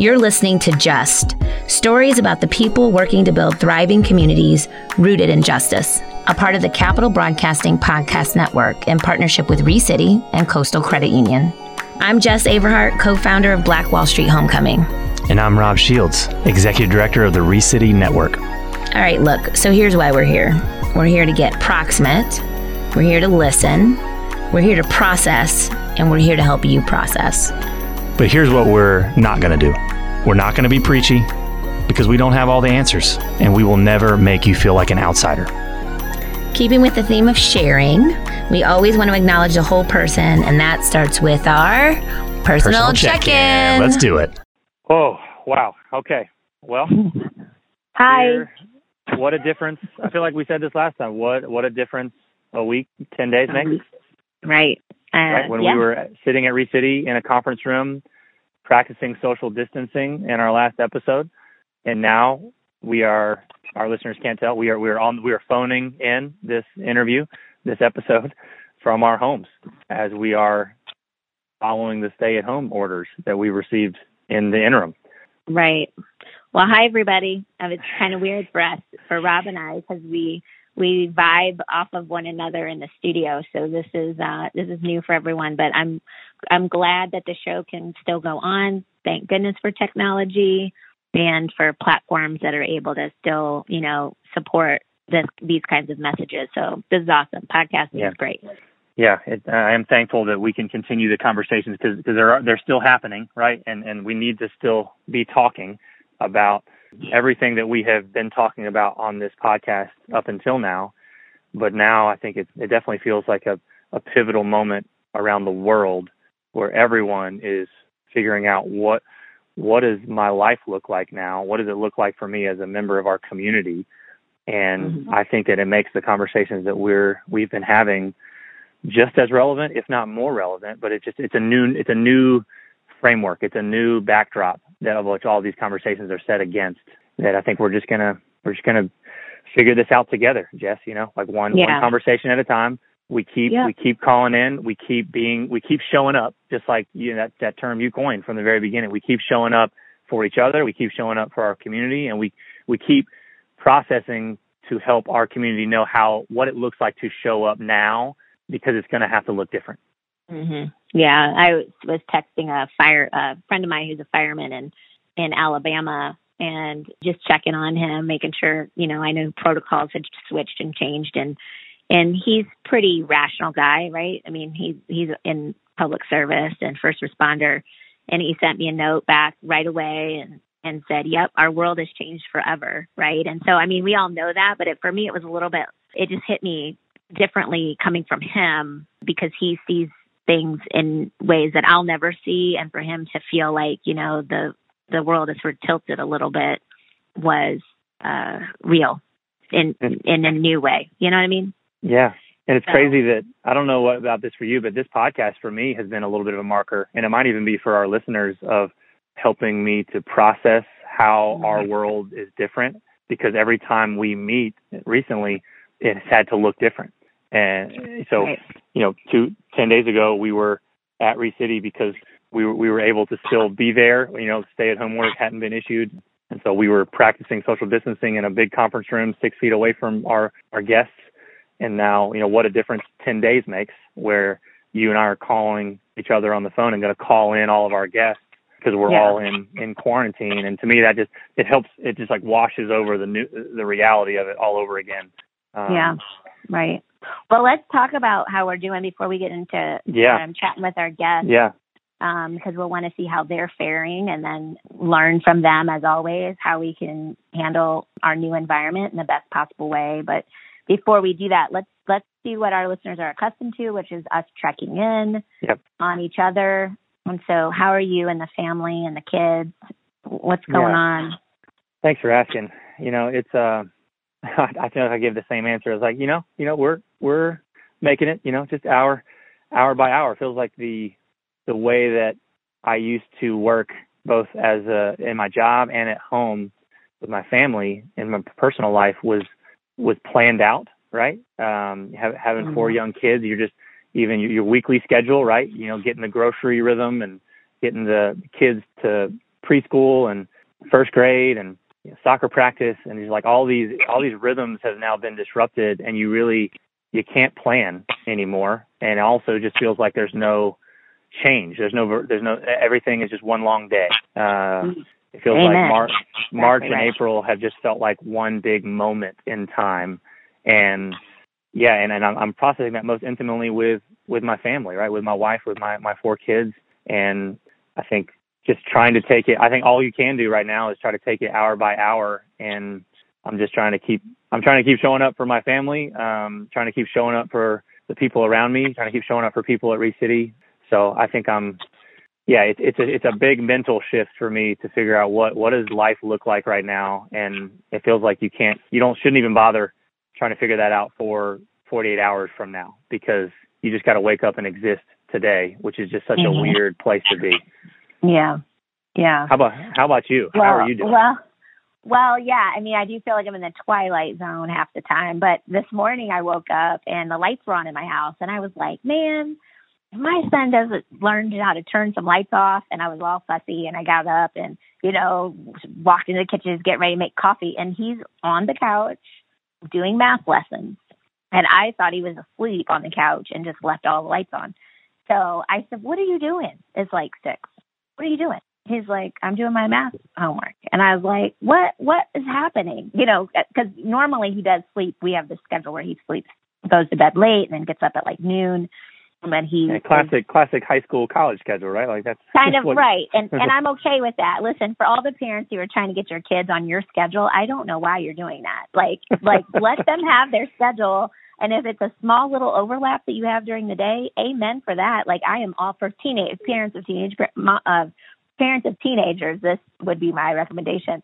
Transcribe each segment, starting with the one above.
You're listening to Just stories about the people working to build thriving communities rooted in justice, a part of the Capital Broadcasting Podcast Network in partnership with ReCity and Coastal Credit Union. I'm Jes Averhart, co founder of Black Wall Street Homecoming. And I'm Rob Shields, executive director of the ReCity Network. All right, look, so here's why we're here we're here to get proximate, we're here to listen, we're here to process, and we're here to help you process. But here's what we're not going to do we're not going to be preachy because we don't have all the answers, and we will never make you feel like an outsider. Keeping with the theme of sharing, we always want to acknowledge the whole person, and that starts with our personal, personal check in. Let's do it. Oh, wow. Okay. Well, hi. Here, what a difference. I feel like we said this last time. What what a difference a week, 10 days makes. Right. Uh, right? When yeah. we were sitting at ReCity in a conference room practicing social distancing in our last episode, and now we are. Our listeners can't tell we are we are on we are phoning in this interview, this episode from our homes as we are following the stay-at-home orders that we received in the interim. Right. Well, hi everybody. Uh, it's kind of weird for us, for Rob and I, because we we vibe off of one another in the studio. So this is uh, this is new for everyone. But I'm I'm glad that the show can still go on. Thank goodness for technology and for platforms that are able to still you know support this these kinds of messages. So this is awesome. Podcasting yeah. is great. Yeah, it, I am thankful that we can continue the conversations because they're they're still happening, right? And and we need to still be talking about everything that we have been talking about on this podcast up until now. But now I think it, it definitely feels like a, a pivotal moment around the world where everyone is figuring out what what does my life look like now? What does it look like for me as a member of our community? And mm-hmm. I think that it makes the conversations that we're we've been having just as relevant, if not more relevant. But it's just it's a new it's a new framework. It's a new backdrop that of which all these conversations are set against. That I think we're just gonna we're just gonna figure this out together, Jes. You know, like one yeah. one conversation at a time. We keep yeah. we keep calling in. We keep being we keep showing up. Just like you know, that that term you coined from the very beginning. We keep showing up for each other. We keep showing up for our community, and we we keep processing to help our community know how what it looks like to show up now because it's going to have to look different. Mm-hmm. Yeah, I was texting a fire a friend of mine who's a fireman in in Alabama and just checking on him, making sure you know I knew protocols had switched and changed, and and he's pretty rational guy, right? I mean, he's he's in public service and first responder, and he sent me a note back right away and and said, "Yep, our world has changed forever," right? And so, I mean, we all know that, but it, for me, it was a little bit. It just hit me differently coming from him because he sees things in ways that I'll never see and for him to feel like, you know, the the world is sort of tilted a little bit was uh real in in a new way. You know what I mean? Yeah. And it's so. crazy that I don't know what about this for you, but this podcast for me has been a little bit of a marker and it might even be for our listeners of helping me to process how mm-hmm. our world is different because every time we meet recently it's had to look different and so, right. you know, two ten days ago, we were at ReCity because we were, we were able to still be there. You know, stay at home work hadn't been issued. And so we were practicing social distancing in a big conference room six feet away from our, our guests. And now, you know, what a difference 10 days makes where you and I are calling each other on the phone and going to call in all of our guests because we're yeah. all in, in quarantine. And to me, that just, it helps, it just like washes over the new, the reality of it all over again. Um, yeah. Right. Well, let's talk about how we're doing before we get into yeah. um, chatting with our guests. Yeah. Because um, we'll want to see how they're faring and then learn from them, as always, how we can handle our new environment in the best possible way. But before we do that, let's let's see what our listeners are accustomed to, which is us checking in yep. on each other. And so, how are you and the family and the kids? What's going yeah. on? Thanks for asking. You know, it's uh I feel like I give the same answer. It's like, you know, you know, we're we're making it, you know, just hour hour by hour. It feels like the the way that I used to work both as a in my job and at home with my family in my personal life was was planned out, right? Um have, having mm-hmm. four young kids, you're just even your, your weekly schedule, right? You know, getting the grocery rhythm and getting the kids to preschool and first grade and you know, soccer practice and he's like all these all these rhythms have now been disrupted and you really you can't plan anymore. And it also just feels like there's no change. There's no there's no everything is just one long day. Uh it feels Amen. like march march Exactly and april have just felt like one big moment in time. And yeah and, and I'm, I'm processing that most intimately with with my family right? With my wife with my my four kids. And i think just trying to take it i think all you can do right now is try to take it hour by hour. And i'm just trying to keep i'm trying to keep showing up for my family um trying to keep showing up for the people around me trying to keep showing up for people at ReCity so i think i'm yeah it's it's a it's a big mental shift for me to figure out what what does life look like right now and it feels like you can't you don't shouldn't even bother trying to figure that out for 48 hours from now because you just got to wake up and exist today which is just such Mhm. a weird place to be Yeah. Yeah. how about how about you well, how are you doing Well, well, yeah. I mean, I do feel like I'm in the twilight zone half the time. But this morning I woke up and the lights were on in my house, and I was like, man, my son doesn't learn how to turn some lights off. And I was all fussy, and I got up and you know walked into the kitchen to get ready to make coffee, and he's on the couch doing math lessons. And I thought he was asleep on the couch and just left all the lights on. So I said, "What are you doing?" It's like six. What are you doing? He's like, I'm doing my math homework. And I was like, what, what is happening? You know, because normally he does sleep. We have this schedule where he sleeps, goes to bed late and then gets up at like noon. And then he Yeah, classic classic high school college schedule right like that's kind of what- right and and i'm okay with that listen for all the parents who are trying to get your kids on your schedule i don't know why you're doing that like like let them have their schedule and if it's a small little overlap that you have during the day amen for that like i am all for teenage parents of teenage of parents of teenagers this would be my recommendation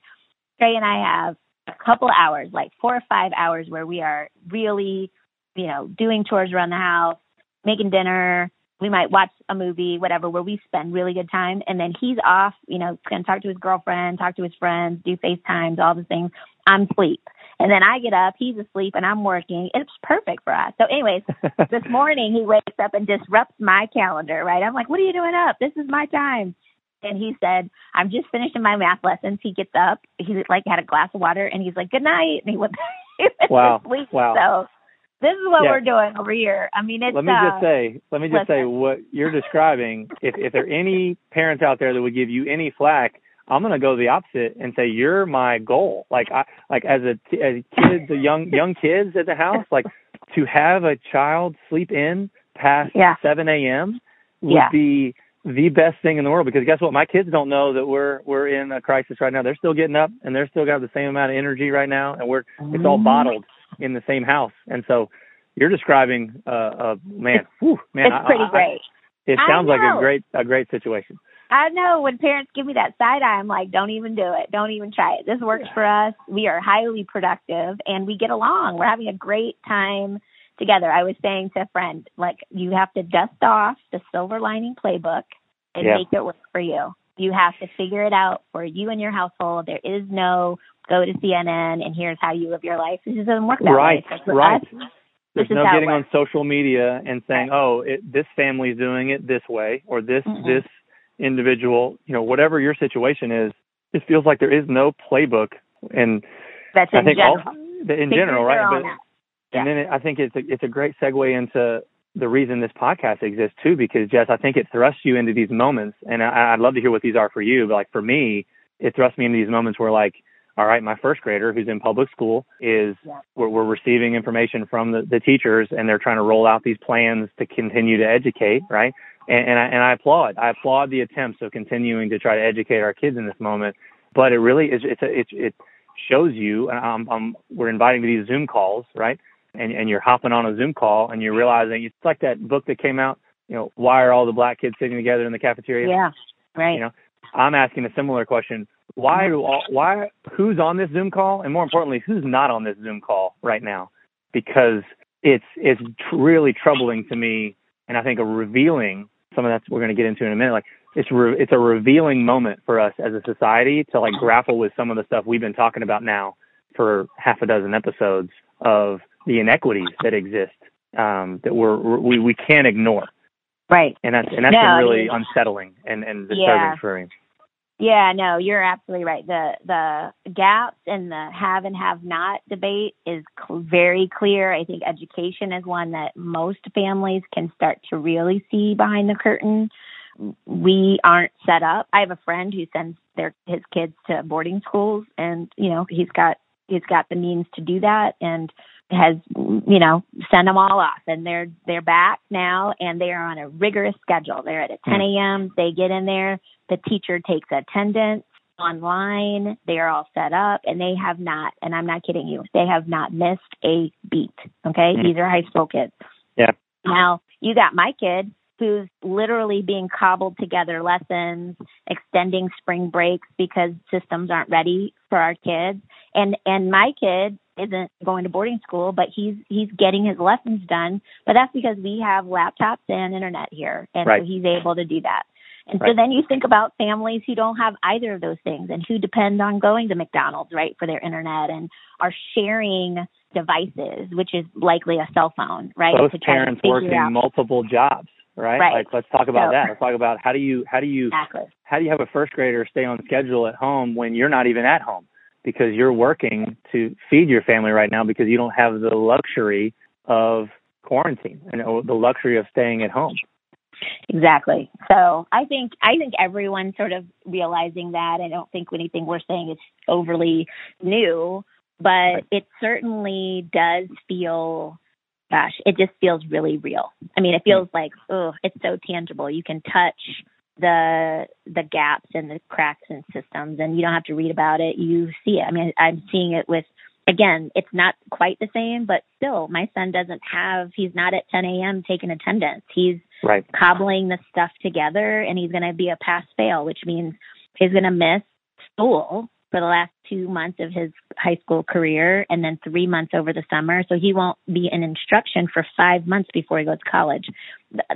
trey and i have a couple hours like four or five hours where we are really you know doing chores around the house making dinner. We might watch a movie, whatever, where we spend really good time. And then he's off, you know, going to talk to his girlfriend, talk to his friends, do FaceTimes, all the things. I'm asleep. And then I get up, he's asleep, and I'm working. It's perfect for us. So, anyways, this morning he wakes up and disrupts my calendar, right? I'm like, what are you doing up? This is my time. And he said, I'm just finishing my math lessons. He gets up, he like had a glass of water, and he's like, good night. And he went, he went Wow. to sleep. Wow. So, this is what Yeah. we're doing over here. I mean, it's let me uh, just say, let me just say what you're describing. If if there are any parents out there that would give you any flack, I'm gonna go the opposite and say you're my goal. Like I like as a t- as kids, a young young kids at the house, like to have a child sleep in past Yeah. 7 a.m. would Yeah. be the best thing in the world because guess what? My kids don't know that we're we're in a crisis right now. They're still getting up and they're still got the same amount of energy right now, and we're it's all Mhm. bottled in the same house. And so you're describing uh, uh man, whew, man, it's I- pretty I- I- great. it sounds like a great a great situation. I know when parents give me that side eye, I'm like, don't even do it. Don't even try it. This works for us. We are highly productive and we get along. We're having a great time together. I was saying to a friend, like, you have to dust off the silver lining playbook and Yeah. make it work for you. You have to figure it out for you and your household. There is no go to CNN and here's how you live your life. This just doesn't work that Right, way. For right. There's no getting on social media and saying, "Oh, it, this is doing it this way," or "This Mm-mm. this individual," you know, whatever your situation is. It feels like there is no playbook, and That's I in think general. all in Figure general, right? But out. and then it, I think it's a, it's a great segue into the reason this podcast exists too, because Jes, I think it thrusts you into these moments, and I, I'd love to hear what these are for you. But like for me, it thrusts me into these moments where like, all right, my first grader who's in public school is Yeah. we're, we're receiving information from the, the teachers, and they're trying to roll out these plans to continue to educate, right? And, and I and I applaud, I applaud the attempts of continuing to try to educate our kids in this moment. But it really is, it's a, it it shows you, and I'm, I'm, we're inviting to these Zoom calls, right? And, and you're hopping on a Zoom call and you're realizing it's like that book that came out, you know, why are all the black kids sitting together in the cafeteria? Yeah. Right. You know, I'm asking a similar question. Why do all, why who's on this Zoom call and more importantly, who's not on this Zoom call right now? Because it's it's tr- really troubling to me and I think a revealing some of that we're going to get into in a minute like it's re- it's a revealing moment for us as a society to like grapple with some of the stuff we've been talking about now for half a dozen episodes of the inequities that exist um, that we're we we can't ignore, right. and that's and that's No, been I really mean- unsettling and and disturbing Yeah. for me. Yeah, no, you're absolutely right. The the gaps and the have and have not debate is cl- very clear. I think education is one that most families can start to really see behind the curtain. We aren't set up. I have a friend who sends their his kids to boarding schools, and you know he's got he's got the means to do that, and has you know sent them all off. And they're they're back now and they are on a rigorous schedule. They're at a 10 a.m they get in there. The teacher takes attendance online. They are all set up and they have not and i'm not kidding you they have not missed a beat. Okay? Mm-hmm. these are high school kids. Yeah. Now you got my kid who's literally being cobbled together lessons, extending spring breaks because systems aren't ready for our kids. And and my kid isn't going to boarding school, but he's he's getting his lessons done. But that's because we have laptops and internet here, and right. so he's able to do that. And right. so then you think about families who don't have either of those things and who depend on going to McDonald's, right, for their internet and are sharing devices, which is likely a cell phone, right? Both parents working out. multiple jobs right? right? Like let's talk about so, that. Let's talk about how do you how do you exactly. how do you have a first grader stay on schedule at home when you're not even at home because you're working to feed your family right now because you don't have the luxury of quarantine and the luxury of staying at home. Exactly. So I think I think everyone sort of realizing that. I don't think anything we're saying is overly new, but right. it certainly does feel gosh, it just feels really real. I mean, it feels mm. like, oh, it's so tangible. You can touch the the gaps and the cracks in systems and you don't have to read about it. You see it. I mean, I'm seeing it with again, it's not quite the same, but still my son doesn't have he's not at 10 a.m. taking attendance. He's right. cobbling the stuff together and he's going to be a pass fail, which means he's going to miss school for the last two months of his high school career and then three months over the summer. So he won't be in instruction for five months before he goes to college.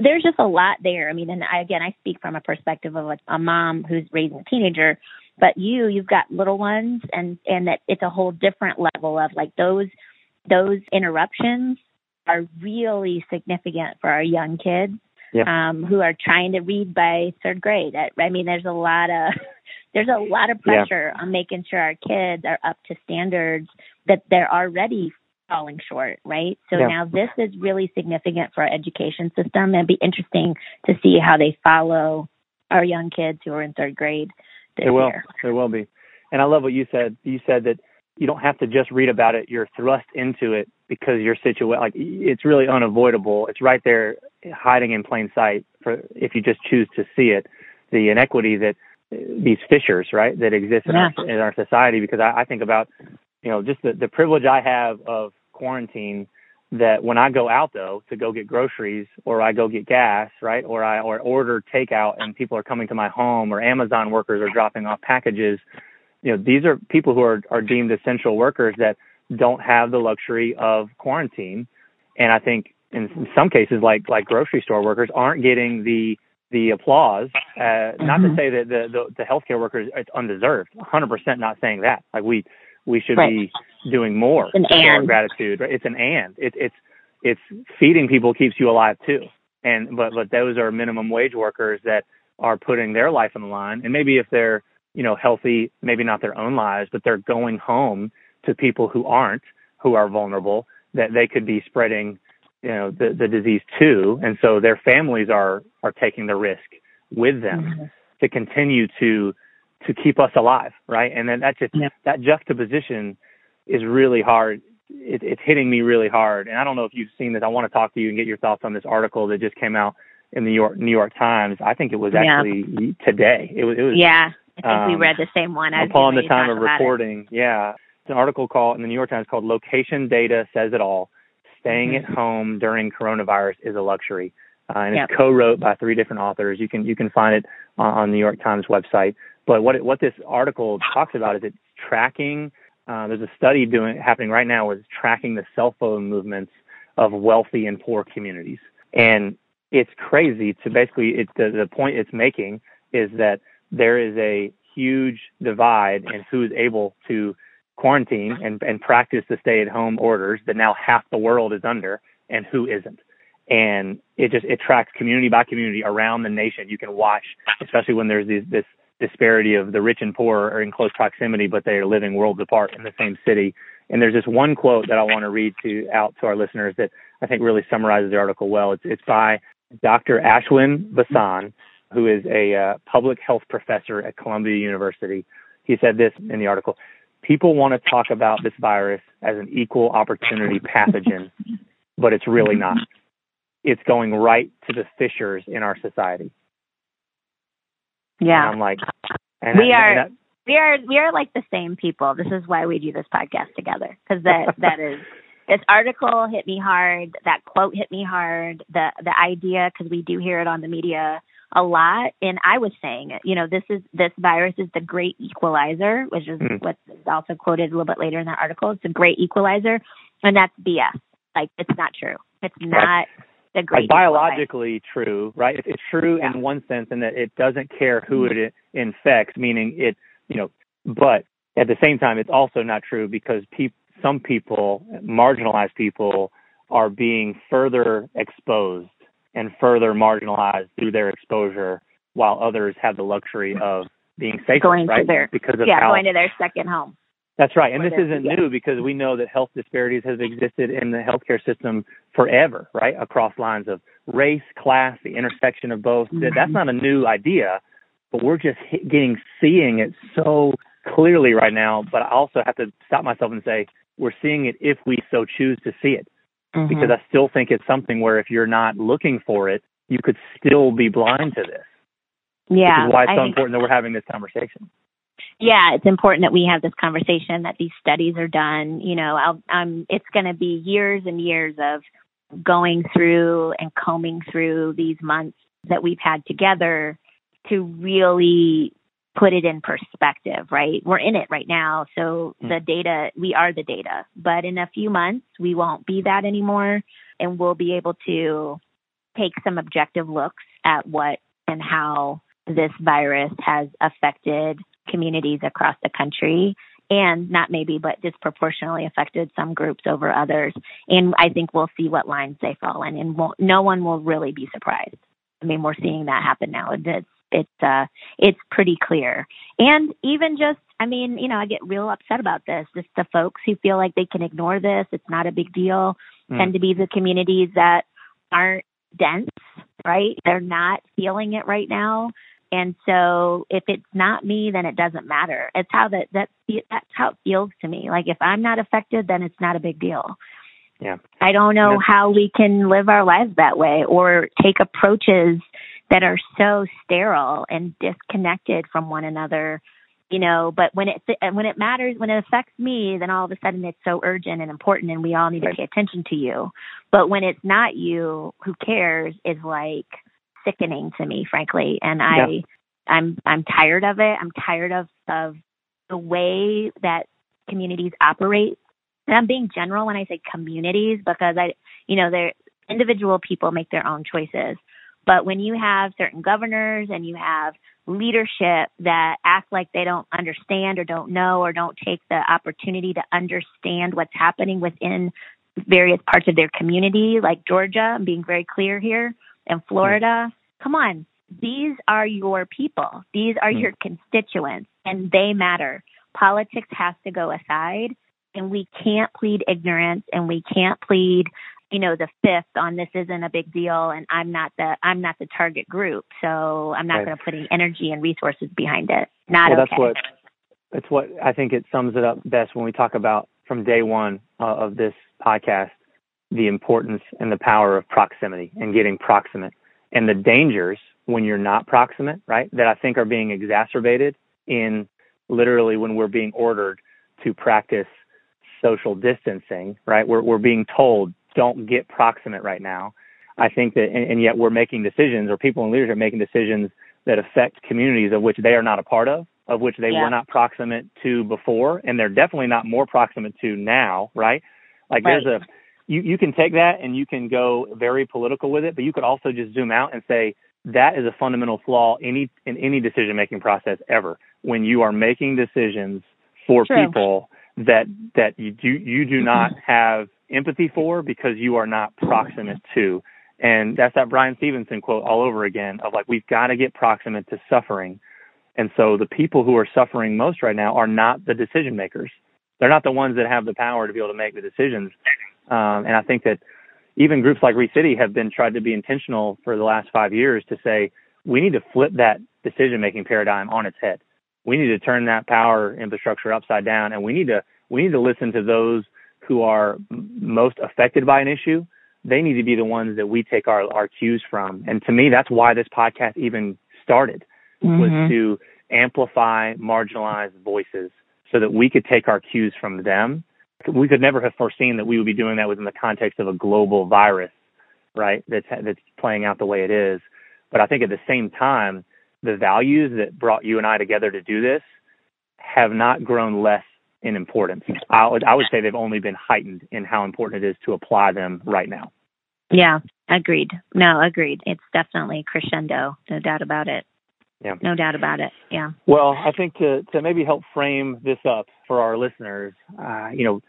There's just a lot there. I mean, and I, again, I speak from a perspective of a, a mom who's raising a teenager, but you, you've got little ones and, and that it's a whole different level of like those, those interruptions are really significant for our young kids. Yeah. Um, who are trying to read by third grade. I mean, there's a lot of there's a lot of pressure yeah. on making sure our kids are up to standards that they're already falling short, right? So yeah. now this is really significant for our education system. It'd be interesting to see how they follow our young kids who are in third grade this it will. year. It will be. And I love what you said. You said that you don't have to just read about it. You're thrust into it because you're situated. Like it's really unavoidable. It's right there, hiding in plain sight. For if you just choose to see it, the inequity that uh, these fissures, right, that exist in, yeah. our, in our society. Because I, I think about, you know, just the, the privilege I have of quarantine. That when I go out though to go get groceries or I go get gas, right, or I or order takeout and people are coming to my home or Amazon workers are dropping off packages, you know, these are people who are are deemed essential workers that don't have the luxury of quarantine, and I think in some cases like like grocery store workers aren't getting the the applause. Uh, mm-hmm. Not to mm-hmm. say that the, the the healthcare workers it's undeserved. 100% not saying that. Like we we should right. be doing more it's for gratitude. Right? It's an and. It's it's it's feeding people keeps you alive too. And but but those are minimum wage workers that are putting their life on the line. And maybe if they're you know healthy, maybe not their own lives, but they're going home to people who aren't, who are vulnerable, that they could be spreading you know the the disease too, and so their families are are taking the risk with them mm-hmm. to continue to to keep us alive, right? And then that just yep. that juxtaposition is really hard. It, it's hitting me really hard, and I don't know if you've seen this. I want to talk to you and get your thoughts on this article that just came out in the New York New York Times. I think it was actually yeah. today. It was. It was yeah, I think um, we read the same one. upon the time of recording, it. yeah, it's an article called in the New York Times called "Location Data Says It All." Staying mm-hmm. at home during coronavirus is a luxury. Uh, and yep. it's co-wrote by three different authors. You can you can find it on, on the New York Times website. But what it, what this article talks about is it's tracking. Uh, there's a study doing happening right now where it's tracking the cell phone movements of wealthy and poor communities, and it's crazy to basically it, the the point it's making is that there is a huge divide in who is able to quarantine and, and practice the stay at home orders that now half the world is under and who isn't. And it just, it tracks community by community around the nation. You can watch, especially when there's these, this disparity of the rich and poor are in close proximity, but they are living worlds apart in the same city. And there's this one quote that I want to read to out to our listeners that I think really summarizes the article well. It's, it's by Dr. Ashwin Vasan, who is a uh, public health professor at Columbia University. He said this in the article People want to talk about this virus as an equal opportunity pathogen, but it's really not. It's going right to the fissures in our society. Yeah. And I'm like, we are. we are we are like the same people. This is why we do this podcast together because that that is this article hit me hard. That quote hit me hard. The the idea because we do hear it on the media a lot. And I was saying it. You know, this is this virus is the great equalizer, which is mm. what's also quoted a little bit later in that article. It's a great equalizer, and that's BS. Like it's not true. It's not. Right. The great like biologically true, right? It's true yeah. in one sense in that it doesn't care who it infects, meaning it, you know, but at the same time, it's also not true because people, some people, marginalized people, are being further exposed and further marginalized through their exposure, while others have the luxury of being safe, going right? to their because of yeah, how, going to their second home. That's right, and this isn't yeah. new because we know that health disparities have existed in the healthcare system forever, right? Across lines of race, class, the intersection of both. Mm-hmm. That's not a new idea, but we're just getting seeing it so clearly right now. But I also have to stop myself and say we're seeing it if we so choose to see it mm-hmm. because I still think it's something where if you're not looking for it, you could still be blind to this. Yeah. Which is why it's so important that we're having this conversation. Yeah, it's important that we have this conversation, that these studies are done. You know, I'll, um, it's going to be years and years of going through and combing through these months that we've had together to really put it in perspective, right? We're in it right now. So mm. the data, we are the data. But in a few months, we won't be that anymore. And we'll be able to take some objective looks at what and how this virus has affected communities across the country and not maybe, but disproportionately affected some groups over others. And I think we'll see what lines they fall in, and no one will really be surprised. I mean, we're seeing that happen now. It's it's uh it's pretty clear. And even just i mean you know i get real upset about this. Just the folks who feel like they can ignore this it's not a big deal mm. tend to be the communities that aren't dense right? They're not feeling it right now. And so if it's not me then it doesn't matter. It's how that that that's how it feels to me. Like if i'm not affected then it's not a big deal. Yeah. I don't know yeah. how we can live our lives that way or take approaches that are so sterile and disconnected from one another you know but when it when it matters when it affects me then all of a sudden it's so urgent and important and we all need right. to pay attention to you but when it's not you who cares is like sickening to me frankly and i yeah. i'm i'm tired of it i'm tired of of the way that communities operate and i'm being general when i say communities because i you know they're individual people make their own choices but when you have certain governors and you have leadership that act like they don't understand or don't know or don't take the opportunity to understand what's happening within various parts of their community, like Georgia, I'm being very clear here, and Florida, come on. These are your people. These are mm-hmm. your constituents, and they matter. Politics has to go aside, and we can't plead ignorance and we can't plead you know the fifth on this isn't a big deal and i'm not the i'm not the target group so i'm not right. going to put any energy and resources behind it. Not well, okay. that's what that's what i think it sums it up best when we talk about from day one uh, of this podcast the importance and the power of proximity and getting proximate and the dangers when you're not proximate right that i think are being exacerbated in literally when we're being ordered to practice social distancing right? We're, we're being told don't get proximate right now. I think that, and, and yet we're making decisions, or people in leadership are making decisions that affect communities of which they are not a part of, of which they yeah. were not proximate to before, and they're definitely not more proximate to now, right? Like right. there's a, you, you can take that and you can go very political with it, but you could also just zoom out and say that is a fundamental flaw any in any decision making process ever. When you are making decisions for True. people that that you do you do not have empathy for because you are not proximate to. And that's that Bryan Stevenson quote all over again of like, we've got to get proximate to suffering And so the people who are suffering most right now are not the decision makers. They're not the ones that have the power to be able to make the decisions. Um, and I think that even groups like ReCity have been tried to be intentional for the last five years to say we need to flip that decision making paradigm on its head. We need to turn that power infrastructure upside down, and we need to we need to listen to those who are most affected by an issue. They need to be the ones that we take our our cues from. And to me, that's why this podcast even started mm-hmm. was to amplify marginalized voices so that we could take our cues from them. We could never have foreseen that we would be doing that within the context of a global virus, right? That's that's playing out the way it is. But I think at the same time, the values that brought you and I together to do this have not grown less in importance. I would I would say they've only been heightened in how important it is to apply them right now. Yeah, agreed. No, agreed. It's definitely crescendo, no doubt about it. Yeah. No doubt about it. Yeah. Well, I think to to maybe help frame this up for our listeners, uh, you know,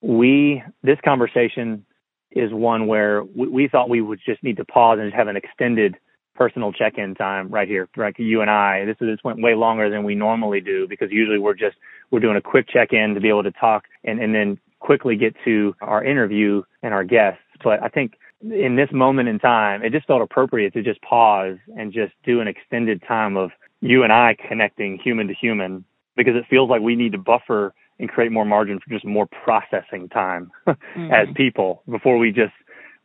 we this conversation is one where we, we thought we would just need to pause and just have an extended personal check-in time right here, like you and I. This this went way longer than we normally do because usually we're just we're doing a quick check-in to be able to talk and and then quickly get to our interview and our guests. But I think in this moment in time, it just felt appropriate to just pause and just do an extended time of you and I connecting human to human because it feels like we need to buffer and create more margin for just more processing time mm-hmm. as people before we just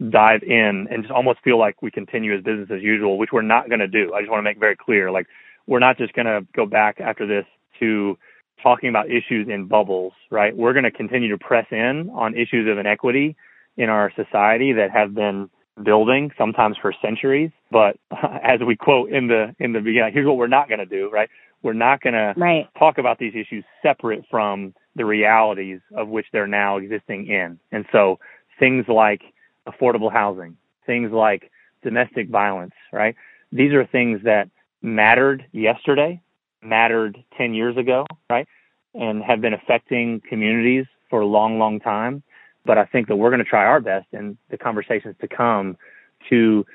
dive in and just almost feel like we continue as business as usual, which we're not going to do. I just want to make very clear, like we're not just going to go back after this to talking about issues in bubbles, right? We're going to continue to press in on issues of inequity in our society that have been building sometimes for centuries. But as we quote in the in the beginning, here's what we're not going to do, right? We're not going right. to talk about these issues separate from the realities of which they're now existing in. And so things like affordable housing, things like domestic violence, right? These are things that mattered yesterday, mattered 10 years ago, right? And have been affecting communities for a long, long time. But I think that we're going to try our best in the conversations to come to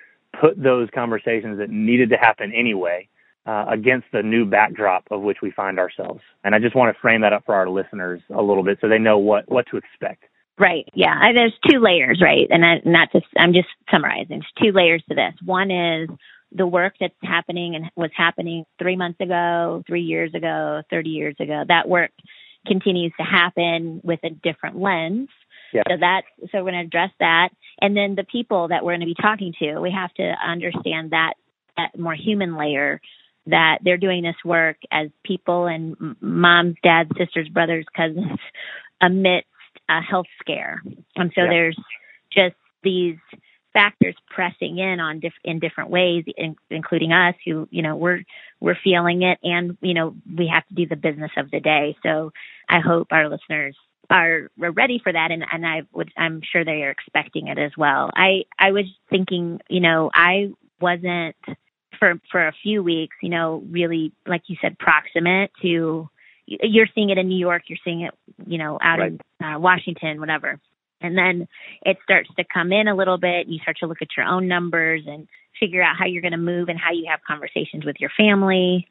put those conversations that needed to happen anyway uh, against the new backdrop of which we find ourselves. And I just want to frame that up for our listeners a little bit so they know what, what to expect. Right. Yeah. I, there's two layers, right? And I, not just, I'm just summarizing. There's two layers to this. One is the work that's happening and was happening three months ago, three years ago, 30 years ago. That work continues to happen with a different lens. Yeah. So that's so we're going to address that, and then the people that we're going to be talking to, we have to understand that that more human layer that they're doing this work as people and moms, dads, sisters, brothers, cousins amidst a health scare. And so yeah. there's just these factors pressing in on diff- in different ways, in- including us who, you know, we're, we're feeling it and, you know, we have to do the business of the day. So I hope our listeners are ready for that. And, and I would, I'm sure they are expecting it as well. I, I was thinking, you know, I wasn't for, for a few weeks, you know, really, like you said, proximate to you're seeing it in New York, you're seeing it, you know, out right. in uh, Washington, whatever. And then it starts to come in a little bit. You start to look at your own numbers and figure out how you're going to move and how you have conversations with your family.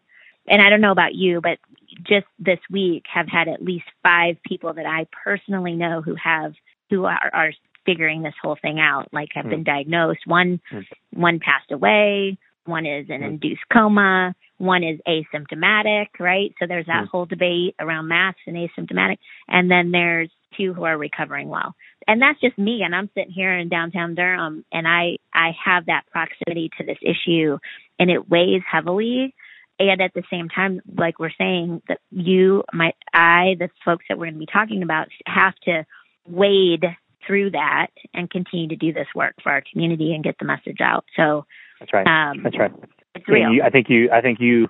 And I don't know about you, but just this week have had at least five people that I personally know who have who are, are figuring this whole thing out, like have mm. been diagnosed. One mm. one passed away, one is an mm. induced coma, one is asymptomatic, right? So there's that mm. whole debate around masks and asymptomatic. And then there's two who are recovering well. And that's just me. And I'm sitting here in downtown Durham and I, I have that proximity to this issue and it weighs heavily. And at the same time, like we're saying that you, my, I, the folks that we're going to be talking about have to wade through that and continue to do this work for our community and get the message out. So that's right. Um, that's right. It's real. You, I think you I think you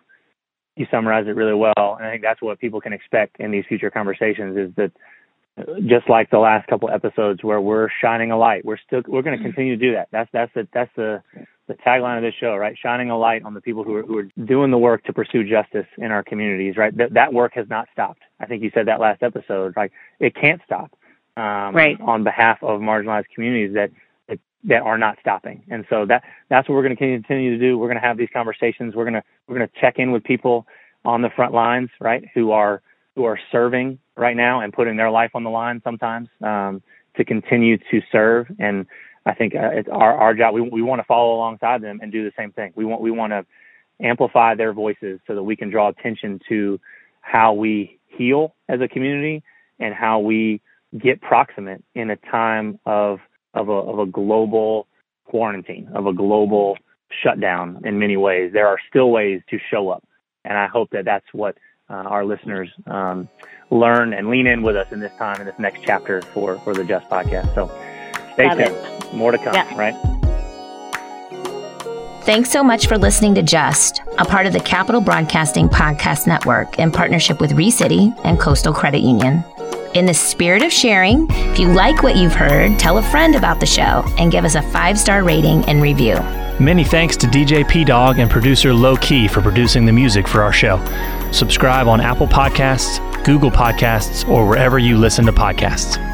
you summarized it really well, and I think that's what people can expect in these future conversations is that just like the last couple episodes where we're shining a light, we're still we're going to continue to do that. That's that's the that's the the tagline of this show, right? Shining a light on the people who are who are doing the work to pursue justice in our communities, right? That that work has not stopped. I think you said that last episode, like it can't stop. Um, right. On behalf of marginalized communities that that are not stopping. And so that that's what we're going to continue to do. We're going to have these conversations. We're going to we're going to check in with people on the front lines, right? Who are who are serving right now and putting their life on the line sometimes um, to continue to serve. And I think uh, it's our our job. We we want to follow alongside them and do the same thing. We want we want to amplify their voices so that we can draw attention to how we heal as a community and how we get proximate in a time of of a, of a global quarantine, of a global shutdown in many ways. There are still ways to show up. And I hope that that's what uh, our listeners um, learn and lean in with us in this time, in this next chapter for, for the Just podcast. So stay Love tuned. It. More to come, yeah. right? Thanks so much for listening to Just, a part of the Capital Broadcasting Podcast Network in partnership with ReCity and Coastal Credit Union. In the spirit of sharing, if you like what you've heard, tell a friend about the show and give us a five star rating and review. Many thanks to DJ Pdogg and producer Lo Key for producing the music for our show. Subscribe on Apple Podcasts, Google Podcasts, or wherever you listen to podcasts.